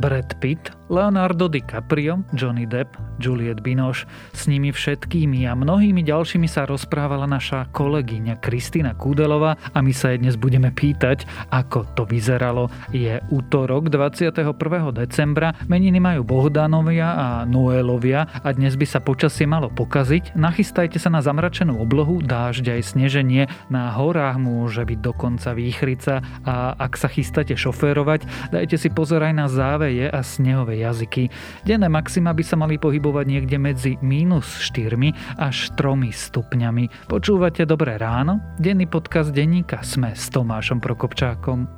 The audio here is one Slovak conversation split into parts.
Brad Pitt, Leonardo DiCaprio, Johnny Depp, Juliette Binoche. S nimi všetkými a mnohými ďalšími sa rozprávala naša kolegyňa Kristýna Kúdelová a my sa jej dnes budeme pýtať, ako to vyzeralo. Je útorok 21. decembra, meniny majú Bohdanovia a Noelovia a dnes by sa počasie malo pokaziť. Nachystajte sa na zamračenú oblohu, dážď aj sneženie, na horách môže byť dokonca výchrica a ak sa chystáte šoférovať, dajte si pozor aj na záveje a snehové jazyky. Denné maxima by sa mali pohybovať niekde medzi mínus 4 až 3 stupňami. Počúvate Dobré ráno? Denný podcast denníka Sme s Tomášom Prokopčákom.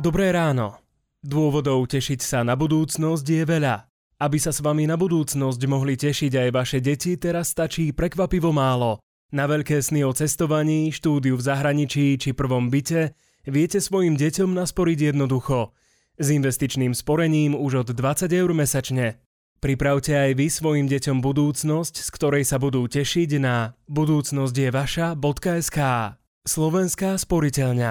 Dobré ráno. Dôvodov tešiť sa na budúcnosť je veľa. Aby sa s vami na budúcnosť mohli tešiť aj vaše deti, teraz stačí prekvapivo málo. Na veľké sny o cestovaní, štúdiu v zahraničí či prvom byte viete svojim deťom nasporiť jednoducho. S investičným sporením už od 20 eur mesačne. Pripravte aj vy svojim deťom budúcnosť, z ktorej sa budú tešiť na budúcnosťjevaša.sk Slovenská sporiteľňa.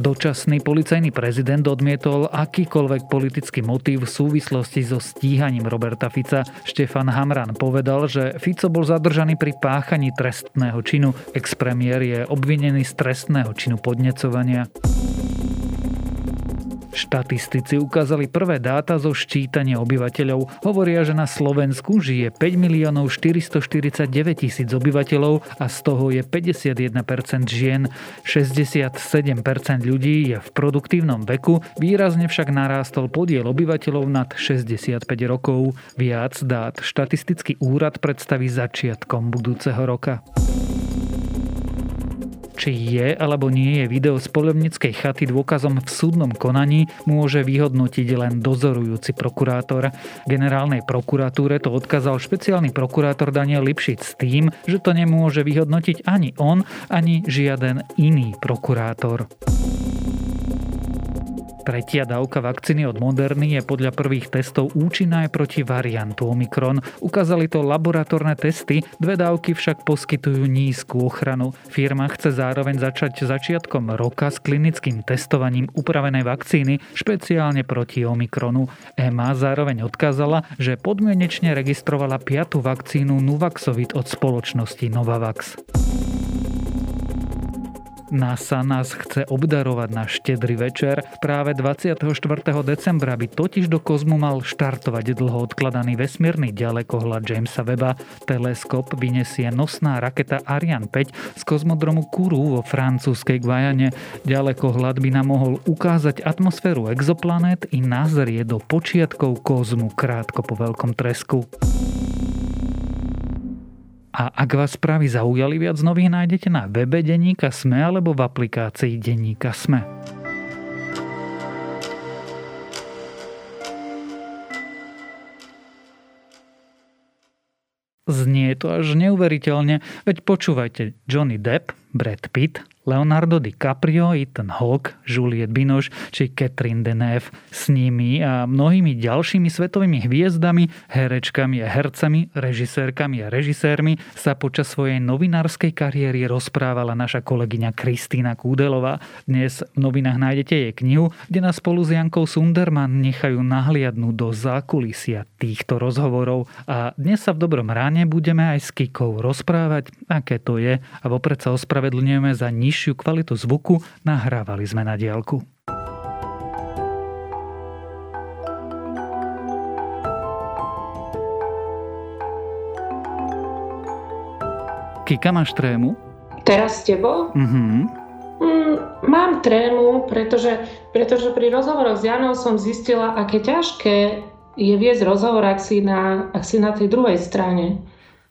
Dočasný policajný prezident odmietol akýkoľvek politický motív v súvislosti so stíhaním Roberta Fica. Štefan Hamran povedal, že Fico bol zadržaný pri páchaní trestného činu. Expremiér je obvinený z trestného činu podnecovania. Štatistici ukázali prvé dáta zo ščítania obyvateľov. Hovoria, že na Slovensku žije 5 miliónov 449 tisíc obyvateľov a z toho je 51% žien. 67% ľudí je v produktívnom veku, výrazne však narástol podiel obyvateľov nad 65 rokov. Viac dát štatistický úrad predstaví začiatkom budúceho roka či je alebo nie je video z polovníckej chaty dôkazom v súdnom konaní, môže vyhodnotiť len dozorujúci prokurátor. Generálnej prokuratúre to odkázal špeciálny prokurátor Daniel Lipšic s tým, že to nemôže vyhodnotiť ani on, ani žiaden iný prokurátor. Tretia dávka vakcíny od Moderny je podľa prvých testov účinná aj proti variantu Omikron. Ukázali to laboratórne testy, dve dávky však poskytujú nízku ochranu. Firma chce zároveň začať začiatkom roka s klinickým testovaním upravenej vakcíny špeciálne proti Omikronu. EMA zároveň odkázala, že podmienečne registrovala piatu vakcínu Nuvaxovit od spoločnosti Novavax. NASA nás chce obdarovať na štedrý večer. Práve 24. decembra by totiž do kozmu mal štartovať dlho odkladaný vesmírny ďalekohľad Jamesa Weba. Teleskop vyniesie nosná raketa Ariane 5 z kozmodromu Kourou vo francúzskej Guajane. Ďalekohľad by nám mohol ukázať atmosféru exoplanét i nazrie do počiatkov kozmu krátko po veľkom tresku. A ak vás správy zaujali, viac nových nájdete na webe Deníka Sme alebo v aplikácii Deníka Sme. Znie to až neuveriteľne, veď počúvajte, Johnny Depp, Brad Pitt, Leonardo DiCaprio, Ethan Hawke, Juliette Binoche či Catherine Deneuve. S nimi a mnohými ďalšími svetovými hviezdami, herečkami a hercami, režisérkami a režisérmi sa počas svojej novinárskej kariéry rozprávala naša kolegyňa Kristýna Kúdelová. Dnes v novinách nájdete jej knihu, kde nás spolu s Jankou Sunderman nechajú nahliadnúť do zákulisia týchto rozhovorov. A dnes sa v dobrom ráne budeme aj s Kikou rozprávať, aké to je a vopred sa ospravedlňujeme za nič nižšiu kvalitu zvuku, nahrávali sme na diálku. Kika, máš trému? Teraz s tebou? Mhm. Mm, mám trému, pretože, pretože pri rozhovoroch s Janou som zistila, aké ťažké je viesť rozhovor, ak si na, ak si na tej druhej strane.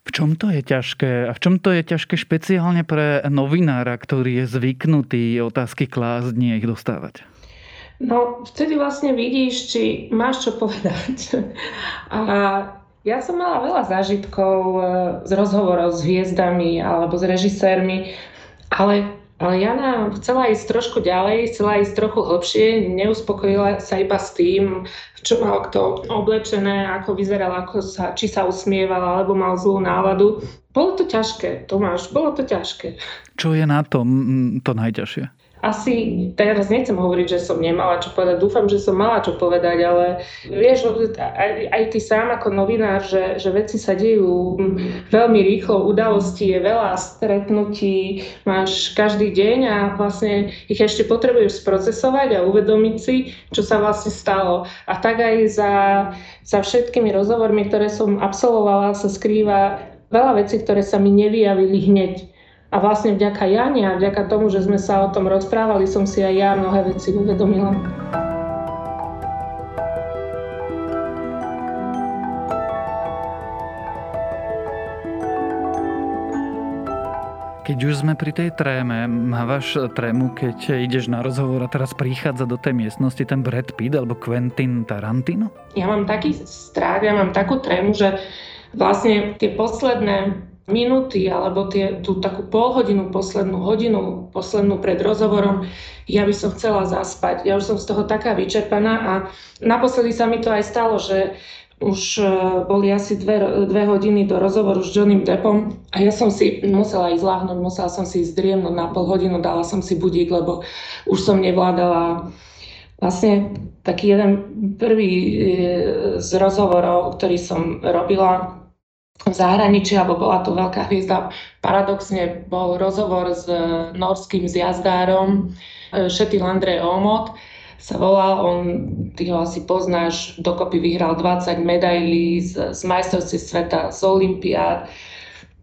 V čom to je ťažké? A v čom to je ťažké špeciálne pre novinára, ktorý je zvyknutý otázky klásť, nie ich dostávať? No, vtedy vlastne vidíš, či máš čo povedať. A ja som mala veľa zážitkov e, z rozhovorov s hviezdami alebo s režisérmi, ale ale Jana chcela ísť trošku ďalej, chcela ísť trochu hlbšie, neuspokojila sa iba s tým, čo mal kto oblečené, ako vyzeral, ako sa, či sa usmieval, alebo mal zlú náladu. Bolo to ťažké, Tomáš, bolo to ťažké. Čo je na tom to najťažšie? Asi teraz nechcem hovoriť, že som nemala čo povedať. Dúfam, že som mala čo povedať, ale vieš, aj, aj ty sám ako novinár, že, že veci sa dejú veľmi rýchlo, udalostí je veľa, stretnutí máš každý deň a vlastne ich ešte potrebuješ sprocesovať a uvedomiť si, čo sa vlastne stalo. A tak aj za, za všetkými rozhovormi, ktoré som absolvovala, sa skrýva veľa vecí, ktoré sa mi nevyjavili hneď a vlastne vďaka Jane a vďaka tomu, že sme sa o tom rozprávali, som si aj ja mnohé veci uvedomila. Keď už sme pri tej tréme, mávaš trému, keď ideš na rozhovor a teraz prichádza do tej miestnosti ten Brad Pitt alebo Quentin Tarantino? Ja mám taký strach, ja mám takú trému, že vlastne tie posledné minúty alebo tie, tú takú polhodinu, poslednú hodinu, poslednú pred rozhovorom, ja by som chcela zaspať. Ja už som z toho taká vyčerpaná a naposledy sa mi to aj stalo, že už e, boli asi dve, dve hodiny do rozhovoru s Johnnym Deppom a ja som si musela ísť láhnuť, musela som si ísť driemnúť na pol hodinu, dala som si budík, lebo už som nevládala Vlastne taký jeden prvý e, z rozhovorov, ktorý som robila, v zahraničí, alebo bola to veľká hviezda. Paradoxne bol rozhovor s norským zjazdárom Šetil e, Andrej Omot, sa volal, on, ty ho asi poznáš, dokopy vyhral 20 medailí z, z majstrovství sveta, z Olympiád.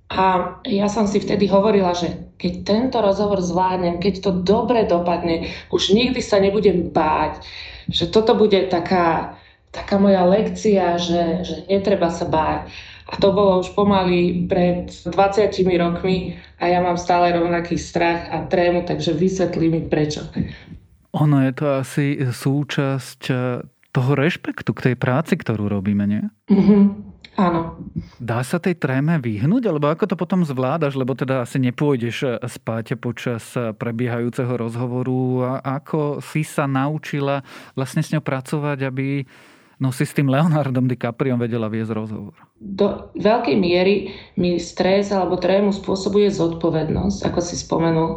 A ja som si vtedy hovorila, že keď tento rozhovor zvládnem, keď to dobre dopadne, už nikdy sa nebudem báť, že toto bude taká, taká moja lekcia, že, že netreba sa báť. A to bolo už pomaly pred 20 rokmi a ja mám stále rovnaký strach a trému, takže vysvetlí mi prečo. Ono je to asi súčasť eh, toho rešpektu k tej práci, ktorú robíme, nie? Mm-hmm. Áno. Dá sa tej tréme vyhnúť, alebo ako to potom zvládaš, lebo teda asi nepôjdeš eh, spať počas eh, prebiehajúceho rozhovoru. A ako si sa naučila vlastne s ňou pracovať, aby No si s tým Leonardom DiCapriom vedela viesť rozhovor. Do veľkej miery mi stres alebo trému spôsobuje zodpovednosť, ako si spomenul,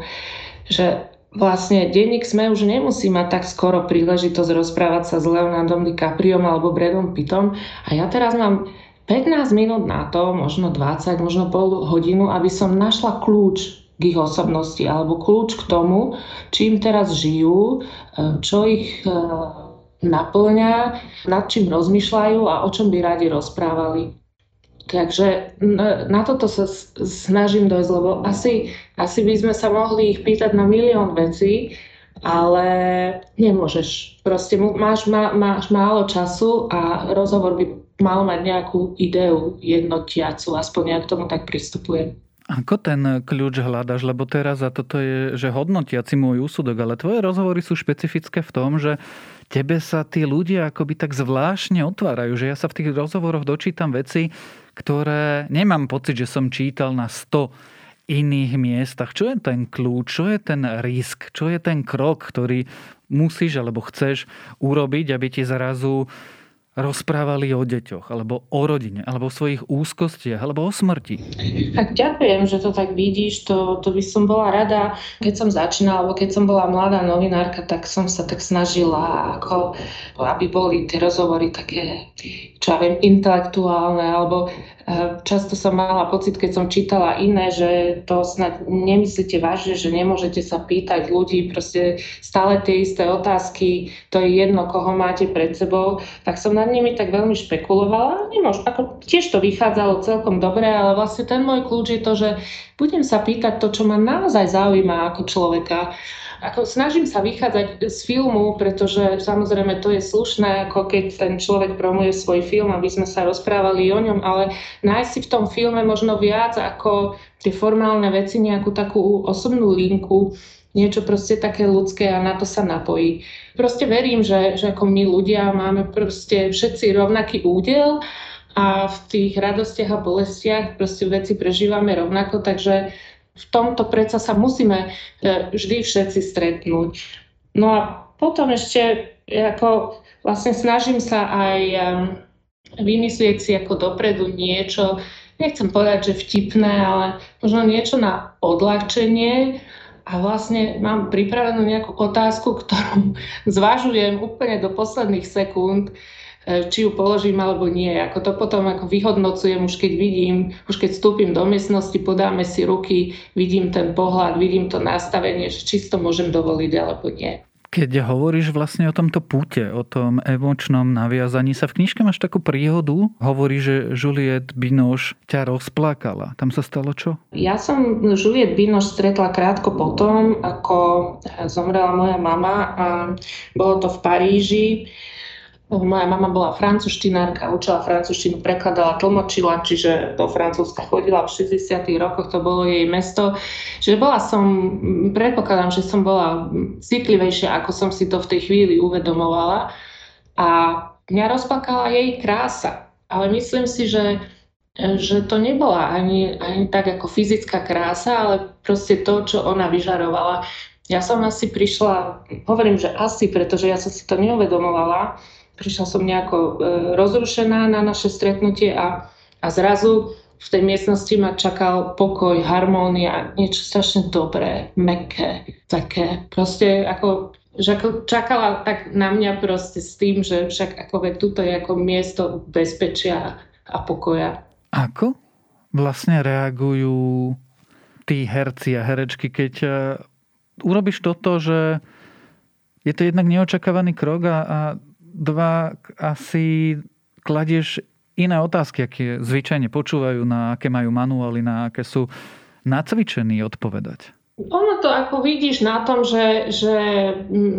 že vlastne denník sme už nemusí mať tak skoro príležitosť rozprávať sa s Leonardom DiCapriom alebo Bradom Pittom a ja teraz mám 15 minút na to, možno 20, možno pol hodinu, aby som našla kľúč k ich osobnosti alebo kľúč k tomu, čím teraz žijú, čo ich naplňa, nad čím rozmýšľajú a o čom by radi rozprávali. Takže na toto sa snažím dojsť, lebo asi, asi by sme sa mohli ich pýtať na milión vecí, ale nemôžeš. Proste máš, má, máš málo času a rozhovor by mal mať nejakú ideu jednotiacu, aspoň ja k tomu tak pristupujem. Ako ten kľúč hľadaš? Lebo teraz, a toto je, že hodnotiaci môj úsudok, ale tvoje rozhovory sú špecifické v tom, že tebe sa tí ľudia akoby tak zvláštne otvárajú, že ja sa v tých rozhovoroch dočítam veci, ktoré nemám pocit, že som čítal na 100 iných miestach. Čo je ten kľúč, čo je ten risk, čo je ten krok, ktorý musíš alebo chceš urobiť, aby ti zrazu rozprávali o deťoch, alebo o rodine, alebo o svojich úzkostiach, alebo o smrti. Tak ďakujem, že to tak vidíš, to, to by som bola rada. Keď som začínala, alebo keď som bola mladá novinárka, tak som sa tak snažila, ako, aby boli tie rozhovory také, čo ja viem, intelektuálne, alebo Často som mala pocit, keď som čítala iné, že to snad nemyslíte vážne, že nemôžete sa pýtať ľudí proste stále tie isté otázky, to je jedno, koho máte pred sebou, tak som nad nimi tak veľmi špekulovala. Nemôž, ako tiež to vychádzalo celkom dobre, ale vlastne ten môj kľúč je to, že budem sa pýtať to, čo ma naozaj zaujíma ako človeka. ako snažím sa vychádzať z filmu, pretože samozrejme to je slušné, ako keď ten človek promuje svoj film, aby sme sa rozprávali o ňom, ale nájsť si v tom filme možno viac ako tie formálne veci, nejakú takú osobnú linku, niečo proste také ľudské a na to sa napojí. Proste verím, že, že ako my ľudia máme proste všetci rovnaký údel a v tých radostiach a bolestiach proste veci prežívame rovnako, takže v tomto predsa sa musíme e, vždy všetci stretnúť. No a potom ešte ako vlastne snažím sa aj e, vymyslieť si ako dopredu niečo, nechcem povedať, že vtipné, ale možno niečo na odľahčenie a vlastne mám pripravenú nejakú otázku, ktorú zvažujem úplne do posledných sekúnd, E, či ju položím alebo nie. Ako to potom ako vyhodnocujem už keď vidím, už keď vstúpim do miestnosti, podáme si ruky, vidím ten pohľad, vidím to nastavenie, či to môžem dovoliť alebo nie. Keď hovoríš vlastne o tomto púte, o tom emočnom naviazaní sa, v knižke máš takú príhodu, hovorí, že Juliette Binoche ťa rozplakala. Tam sa stalo čo? Ja som Juliette Binoche stretla krátko potom, ako zomrela moja mama a bolo to v Paríži. Moja mama bola francúzštinárka, učila francúzštinu, prekladala, tlmočila, čiže do Francúzska chodila v 60. rokoch, to bolo jej mesto. Čiže bola som, predpokladám, že som bola citlivejšia, ako som si to v tej chvíli uvedomovala. A mňa rozplakala jej krása. Ale myslím si, že, že to nebola ani, ani tak ako fyzická krása, ale proste to, čo ona vyžarovala. Ja som asi prišla, hovorím, že asi, pretože ja som si to neuvedomovala, prišla som nejako e, rozrušená na naše stretnutie a, a zrazu v tej miestnosti ma čakal pokoj, harmónia, niečo strašne dobré, meké, také. Proste ako, že ako čakala tak na mňa proste s tým, že však ako ve, tuto je ako miesto bezpečia a pokoja. Ako vlastne reagujú tí herci a herečky, keď e, urobíš toto, že je to jednak neočakávaný krok a, a dva asi kladieš iné otázky, aké zvyčajne počúvajú, na aké majú manuály, na aké sú nacvičení odpovedať. Ono to ako vidíš na tom, že, že,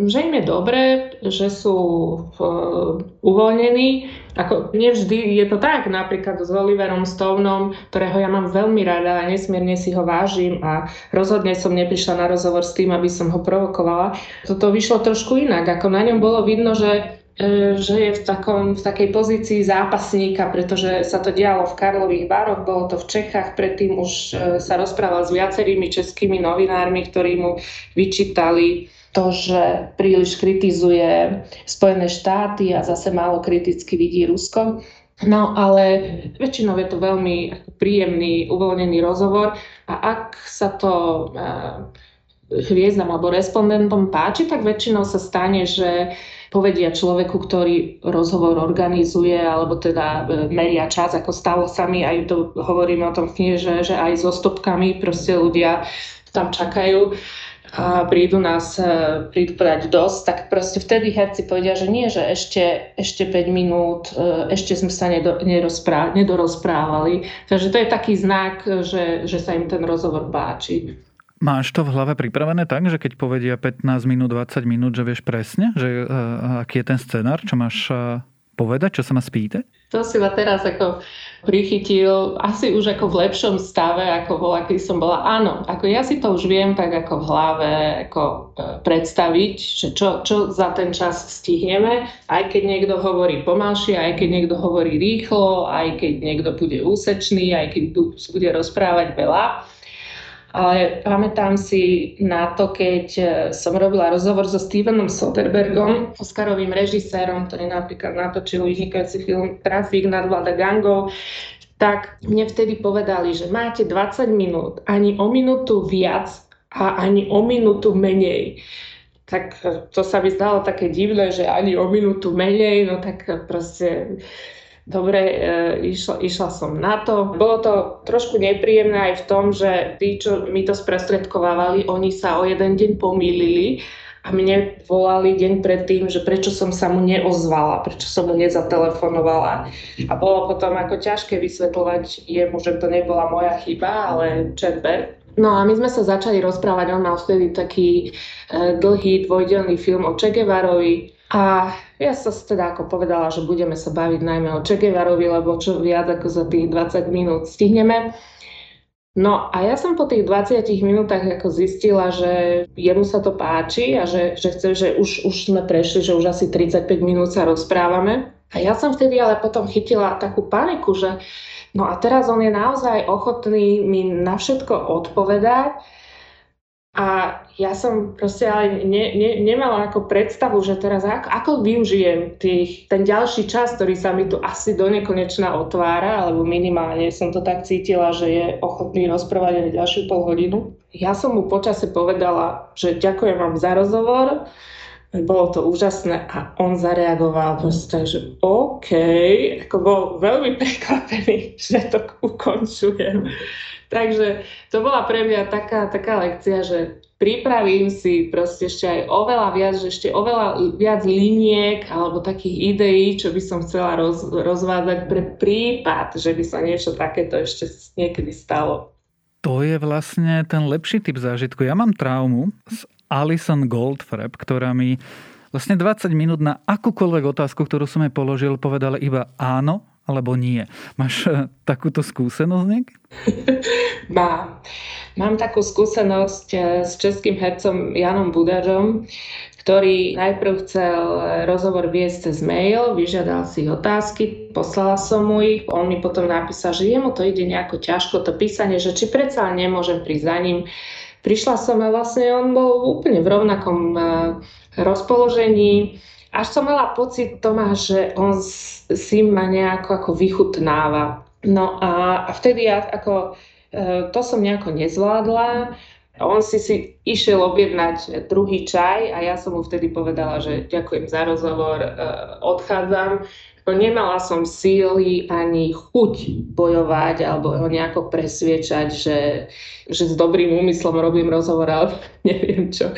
že im je dobré, že sú uh, uvoľnení. Ako nevždy je to tak, napríklad s Oliverom Stoneom, ktorého ja mám veľmi rada a nesmierne si ho vážim a rozhodne som neprišla na rozhovor s tým, aby som ho provokovala. Toto vyšlo trošku inak. Ako na ňom bolo vidno, že že je v, takom, v takej pozícii zápasníka, pretože sa to dialo v Karlových baroch, bolo to v Čechách, predtým už e, sa rozprával s viacerými českými novinármi, ktorí mu vyčítali to, že príliš kritizuje Spojené štáty a zase málo kriticky vidí Rusko. No ale väčšinou je to veľmi príjemný, uvoľnený rozhovor a ak sa to e, hviezdam alebo respondentom páči, tak väčšinou sa stane, že povedia človeku, ktorý rozhovor organizuje alebo teda e, meria čas, ako stalo sa mi, aj to hovoríme o tom v knihe, že, že aj so stopkami proste ľudia tam čakajú a prídu nás, e, prídu povedať dosť, tak proste vtedy herci povedia, že nie, že ešte, ešte 5 minút, e, ešte sme sa nedo, nedorozprávali. Takže to je taký znak, že, že sa im ten rozhovor páči. Máš to v hlave pripravené tak, že keď povedia 15 minút, 20 minút, že vieš presne, že uh, aký je ten scenár, čo máš uh, povedať, čo sa ma spýtať? To si ma teraz ako prichytil asi už ako v lepšom stave, ako bola, keď som bola. Áno, ako ja si to už viem tak ako v hlave ako uh, predstaviť, že čo, čo za ten čas stihneme, aj keď niekto hovorí pomalšie, aj keď niekto hovorí rýchlo, aj keď niekto bude úsečný, aj keď bude rozprávať veľa ale pamätám si na to, keď e, som robila rozhovor so Stevenom Soderbergom, Oscarovým režisérom, ktorý napríklad natočil vynikajúci film Trafik nad vláda gangov, tak mne vtedy povedali, že máte 20 minút, ani o minútu viac a ani o minútu menej. Tak e, to sa mi zdalo také divné, že ani o minútu menej, no tak proste Dobre, e, išla, išla som na to. Bolo to trošku nepríjemné aj v tom, že tí, čo mi to sprostredkovávali, oni sa o jeden deň pomýlili a mne volali deň predtým, že prečo som sa mu neozvala, prečo som mu nezatelefonovala. A bolo potom ako ťažké vysvetľovať jemu, že to nebola moja chyba, ale Četber. No a my sme sa začali rozprávať, on mal vtedy taký e, dlhý dvojdelný film o Che Guevarovi a ja sa teda ako povedala, že budeme sa baviť najmä o Che Guevarovi, lebo čo viac ako za tých 20 minút stihneme. No a ja som po tých 20 minútach ako zistila, že jemu sa to páči a že, že chce, že už, už sme prešli, že už asi 35 minút sa rozprávame. A ja som vtedy ale potom chytila takú paniku, že no a teraz on je naozaj ochotný mi na všetko odpovedať a ja som proste ale ne, ne, nemala ako predstavu, že teraz ako, ako využijem tých, ten ďalší čas, ktorý sa mi tu asi do nekonečna otvára, alebo minimálne som to tak cítila, že je ochotný rozprávať aj ďalšiu pol hodinu. Ja som mu počase povedala, že ďakujem vám za rozhovor, bolo to úžasné a on zareagoval proste, že OK, ako bol veľmi prekvapený, že to ukončujem. Takže to bola pre mňa taká, taká lekcia, že pripravím si proste ešte aj oveľa viac, že ešte oveľa viac liniek alebo takých ideí, čo by som chcela roz, rozvádzať pre prípad, že by sa niečo takéto ešte niekedy stalo. To je vlastne ten lepší typ zážitku. Ja mám traumu s Alison Goldfrapp, ktorá mi vlastne 20 minút na akúkoľvek otázku, ktorú som jej položil, povedala iba áno alebo nie. Máš eh, takúto skúsenosť niekedy? Mám. Mám takú skúsenosť eh, s českým hercom Janom Budažom, ktorý najprv chcel eh, rozhovor viesť cez mail, vyžiadal si otázky, poslala som mu ich, on mi potom napísal, že jemu to ide nejako ťažko, to písanie, že či predsa nemôžem prísť za ním. Prišla som a vlastne on bol úplne v rovnakom rozpoložení, až som mala pocit, Tomáš, že on si ma nejako ako vychutnáva. No a, a vtedy ja ako, e, to som nejako nezvládla. On si si išiel objednať druhý čaj a ja som mu vtedy povedala, že ďakujem za rozhovor, e, odchádzam. Nemala som síly ani chuť bojovať alebo ho nejako presviečať, že, že s dobrým úmyslom robím rozhovor, ale neviem čo.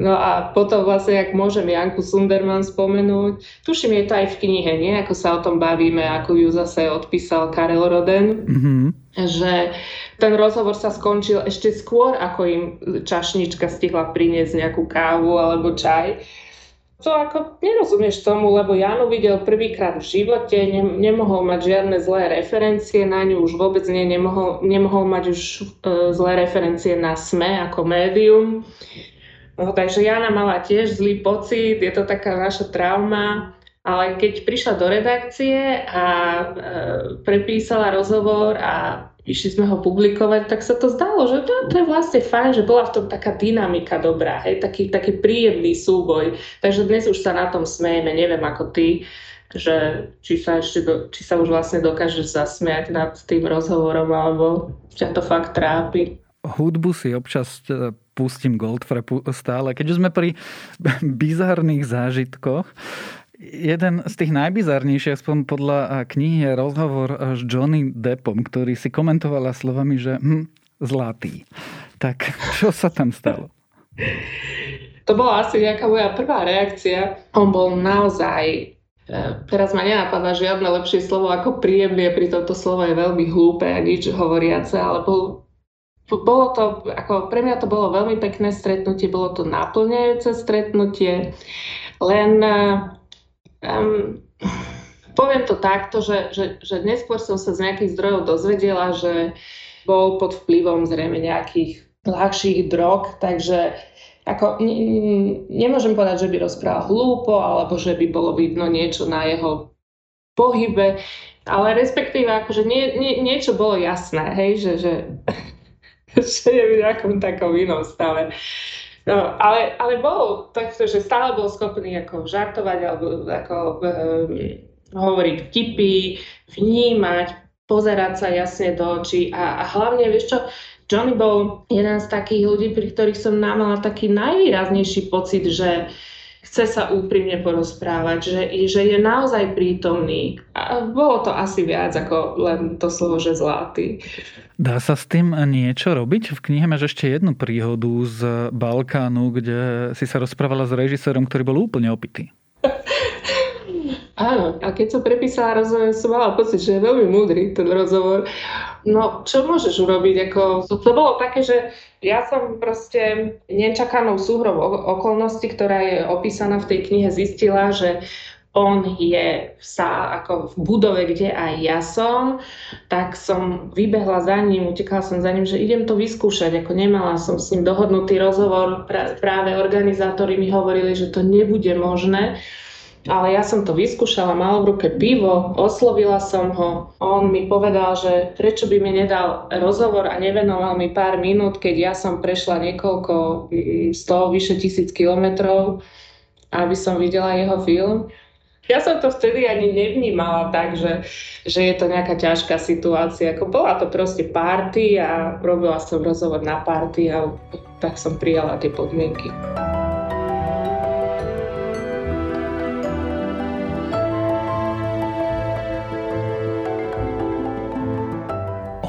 No a potom vlastne, ak môžem Janku Sunderman spomenúť, tuším, je to aj v knihe, nie? Ako sa o tom bavíme, ako ju zase odpísal Karel Roden, mm-hmm. že ten rozhovor sa skončil ešte skôr, ako im čašnička stihla priniesť nejakú kávu alebo čaj. To ako nerozumieš tomu, lebo Janu videl prvýkrát v živote, ne, nemohol mať žiadne zlé referencie na ňu, už vôbec nie, nemohol, nemohol mať už e, zlé referencie na SME ako médium. No, takže Jana mala tiež zlý pocit, je to taká naša trauma, ale keď prišla do redakcie a e, prepísala rozhovor a išli sme ho publikovať, tak sa to zdalo, že to, to je vlastne fajn, že bola v tom taká dynamika dobrá, hej, taký, taký príjemný súboj. Takže dnes už sa na tom smejeme, neviem ako ty, že či sa, ešte do, či sa už vlastne dokážeš zasmiať nad tým rozhovorom, alebo ťa to fakt trápi. Hudbu si občas e, pustím Goldfrappu stále. Keď už sme pri bizarných zážitkoch, jeden z tých najbizarnejších, aspoň podľa knihy, je rozhovor s Johnny Deppom, ktorý si komentovala slovami, že hm, zlatý. Tak čo sa tam stalo? To bola asi nejaká moja prvá reakcia. On bol naozaj e, Teraz ma nenapadá žiadne lepšie slovo ako príjemný, pri tomto slovo je veľmi hlúpe a nič hovoriace, ale bol bolo to, ako pre mňa to bolo veľmi pekné stretnutie, bolo to naplňajúce stretnutie, len um, poviem to takto, že, že, že neskôr som sa z nejakých zdrojov dozvedela, že bol pod vplyvom zrejme nejakých ľahších drog, takže ako, ne, nemôžem povedať, že by rozprával hlúpo, alebo že by bolo vidno niečo na jeho pohybe, ale respektíve akože nie, nie, niečo bolo jasné, hej, že, že že je v nejakom takom inom stave. No, ale, ale bol takto, že stále bol schopný ako žartovať alebo ako um, hovoriť vtipy, vnímať, pozerať sa jasne do očí a, a hlavne, vieš čo, Johnny bol jeden z takých ľudí, pri ktorých som mala taký najvýraznejší pocit, že chce sa úprimne porozprávať, že, že je naozaj prítomný. A bolo to asi viac ako len to slovo, že zlatý. Dá sa s tým niečo robiť? V knihe máš ešte jednu príhodu z Balkánu, kde si sa rozprávala s režisérom, ktorý bol úplne opitý. Áno, a keď som prepísala rozhovor, som mala pocit, že je veľmi múdry ten rozhovor. No, čo môžeš urobiť? Ako, to, bolo také, že ja som proste nečakanou súhrou okolností, ktorá je opísaná v tej knihe, zistila, že on je sa ako v budove, kde aj ja som, tak som vybehla za ním, utekala som za ním, že idem to vyskúšať, ako nemala som s ním dohodnutý rozhovor, práve organizátori mi hovorili, že to nebude možné, ale ja som to vyskúšala, mal v ruke pivo, oslovila som ho, on mi povedal, že prečo by mi nedal rozhovor a nevenoval mi pár minút, keď ja som prešla niekoľko, mm, sto, vyše tisíc kilometrov, aby som videla jeho film. Ja som to vtedy ani nevnímala tak, že, že je to nejaká ťažká situácia. Ako bola to proste party a robila som rozhovor na party a tak som prijala tie podmienky.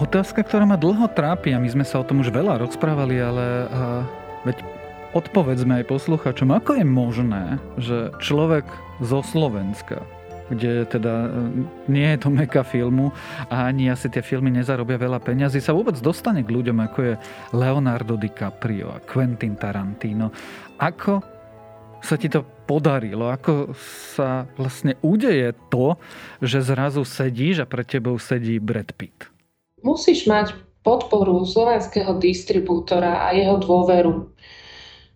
Otázka, ktorá ma dlho trápi, a my sme sa o tom už veľa rozprávali, ale uh, veď odpovedzme aj posluchačom, ako je možné, že človek zo Slovenska, kde teda e, nie je to meka filmu a ani asi tie filmy nezarobia veľa peňazí, sa vôbec dostane k ľuďom, ako je Leonardo DiCaprio a Quentin Tarantino. Ako sa ti to podarilo? Ako sa vlastne udeje to, že zrazu sedíš a pred tebou sedí Brad Pitt? Musíš mať podporu slovenského distribútora a jeho dôveru.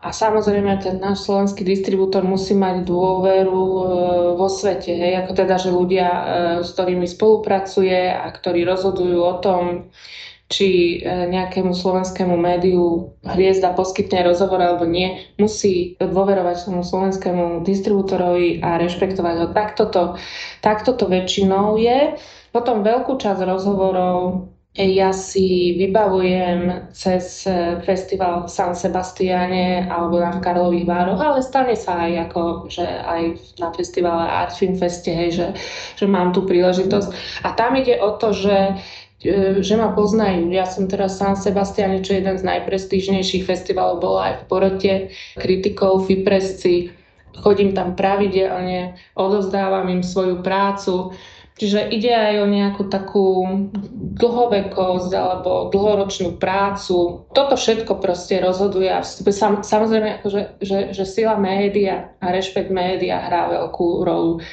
A samozrejme ten náš slovenský distribútor musí mať dôveru e, vo svete, hej, ako teda, že ľudia, e, s ktorými spolupracuje a ktorí rozhodujú o tom, či e, nejakému slovenskému médiu hviezda poskytne rozhovor alebo nie, musí dôverovať tomu slovenskému distribútorovi a rešpektovať ho. Takto to, takto to väčšinou je. Potom veľkú časť rozhovorov ja si vybavujem cez eh, festival San Sebastiane alebo na Karlových Vároch, ale stane sa aj ako, že aj na festivale Art Film Feste, hej, že, že mám tú príležitosť. A tam ide o to, že eh, že ma poznajú. Ja som teraz San Sebastiane, čo je jeden z najprestížnejších festivalov, bol aj v porote kritikov, Fipresci. Chodím tam pravidelne, odozdávam im svoju prácu Čiže ide aj o nejakú takú dlhovekosť alebo dlhoročnú prácu. Toto všetko proste rozhoduje a sam, samozrejme, akože, že, že sila média a rešpekt média hrá veľkú rolu.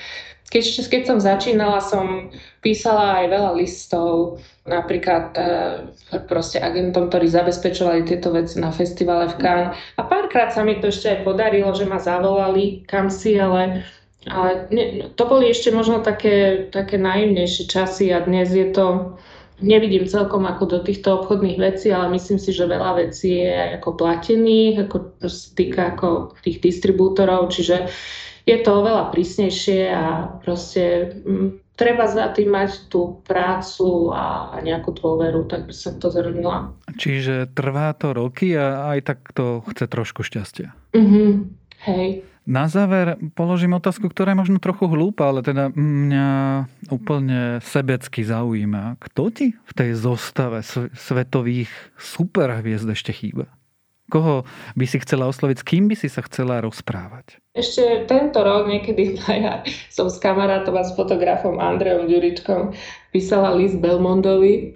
Keď, keď som začínala, som písala aj veľa listov, napríklad e, proste agentom, ktorí zabezpečovali tieto veci na festivale v Cannes. A párkrát sa mi to ešte aj podarilo, že ma zavolali kam si, ale ale ne, to boli ešte možno také, také naivnejšie časy a dnes je to, nevidím celkom ako do týchto obchodných vecí, ale myslím si, že veľa vecí je ako platených, ako to sa týka ako tých distribútorov, čiže je to oveľa prísnejšie a proste m, mm, treba za tým mať tú prácu a, nejakú dôveru, tak by som to zhrnula. Čiže trvá to roky a aj tak to chce trošku šťastia. Mm-hmm. Hej. Na záver položím otázku, ktorá je možno trochu hlúpa, ale teda mňa úplne sebecky zaujíma. Kto ti v tej zostave svetových superhviezd ešte chýba? Koho by si chcela osloviť? S kým by si sa chcela rozprávať? Ešte tento rok, niekedy na som s kamarátom a s fotografom Andreom Ďuričkom písala list Belmondovi,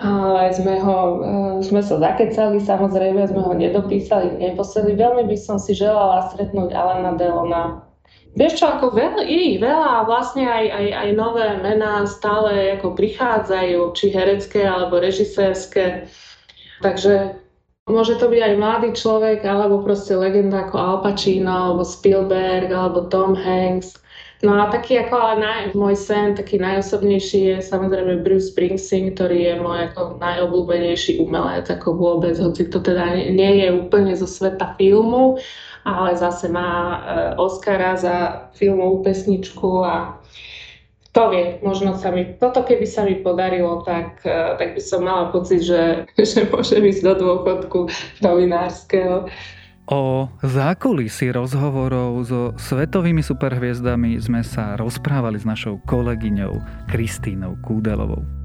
ale sme, ho, eh, sme sa zakecali, samozrejme sme ho nedopísali, neposlali. Veľmi by som si želala stretnúť Alena Delona. Vieš čo, ako veľa, je ich veľa a vlastne aj, aj, aj nové mená stále ako prichádzajú, či herecké alebo režisérske. Takže môže to byť aj mladý človek, alebo proste legenda ako Al Pacino, alebo Spielberg, alebo Tom Hanks. No a taký ako ale naj, môj sen, taký najosobnejší je samozrejme Bruce Springsteen, ktorý je môj ako najobľúbenejší umelec ako vôbec, hoci to teda nie, je úplne zo sveta filmu, ale zase má e, Oscara za filmovú pesničku a to vie, možno sa mi, toto keby sa mi podarilo, tak, e, tak by som mala pocit, že, že môžem ísť do dôchodku novinárskeho. O zákulisí rozhovorov so svetovými superhviezdami sme sa rozprávali s našou kolegyňou Kristínou Kúdelovou.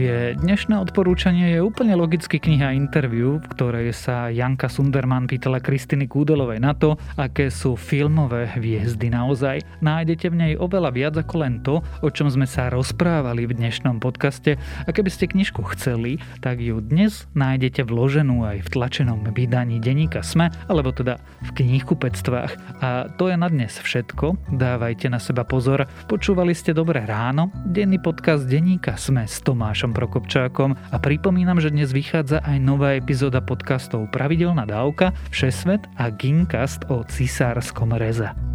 Moje dnešné odporúčanie je úplne logicky kniha interview, v ktorej sa Janka Sunderman pýtala Kristiny Kúdelovej na to, aké sú filmové hviezdy naozaj. Nájdete v nej oveľa viac ako len to, o čom sme sa rozprávali v dnešnom podcaste a keby ste knižku chceli, tak ju dnes nájdete vloženú aj v tlačenom vydaní denníka SME, alebo teda v knihkupectvách. A to je na dnes všetko. Dávajte na seba pozor. Počúvali ste Dobré ráno, denný podcast denníka SME s Tomášom Tomášom Prokopčákom a pripomínam, že dnes vychádza aj nová epizóda podcastov Pravidelná dávka, Všesvet a Ginkast o cisárskom reze.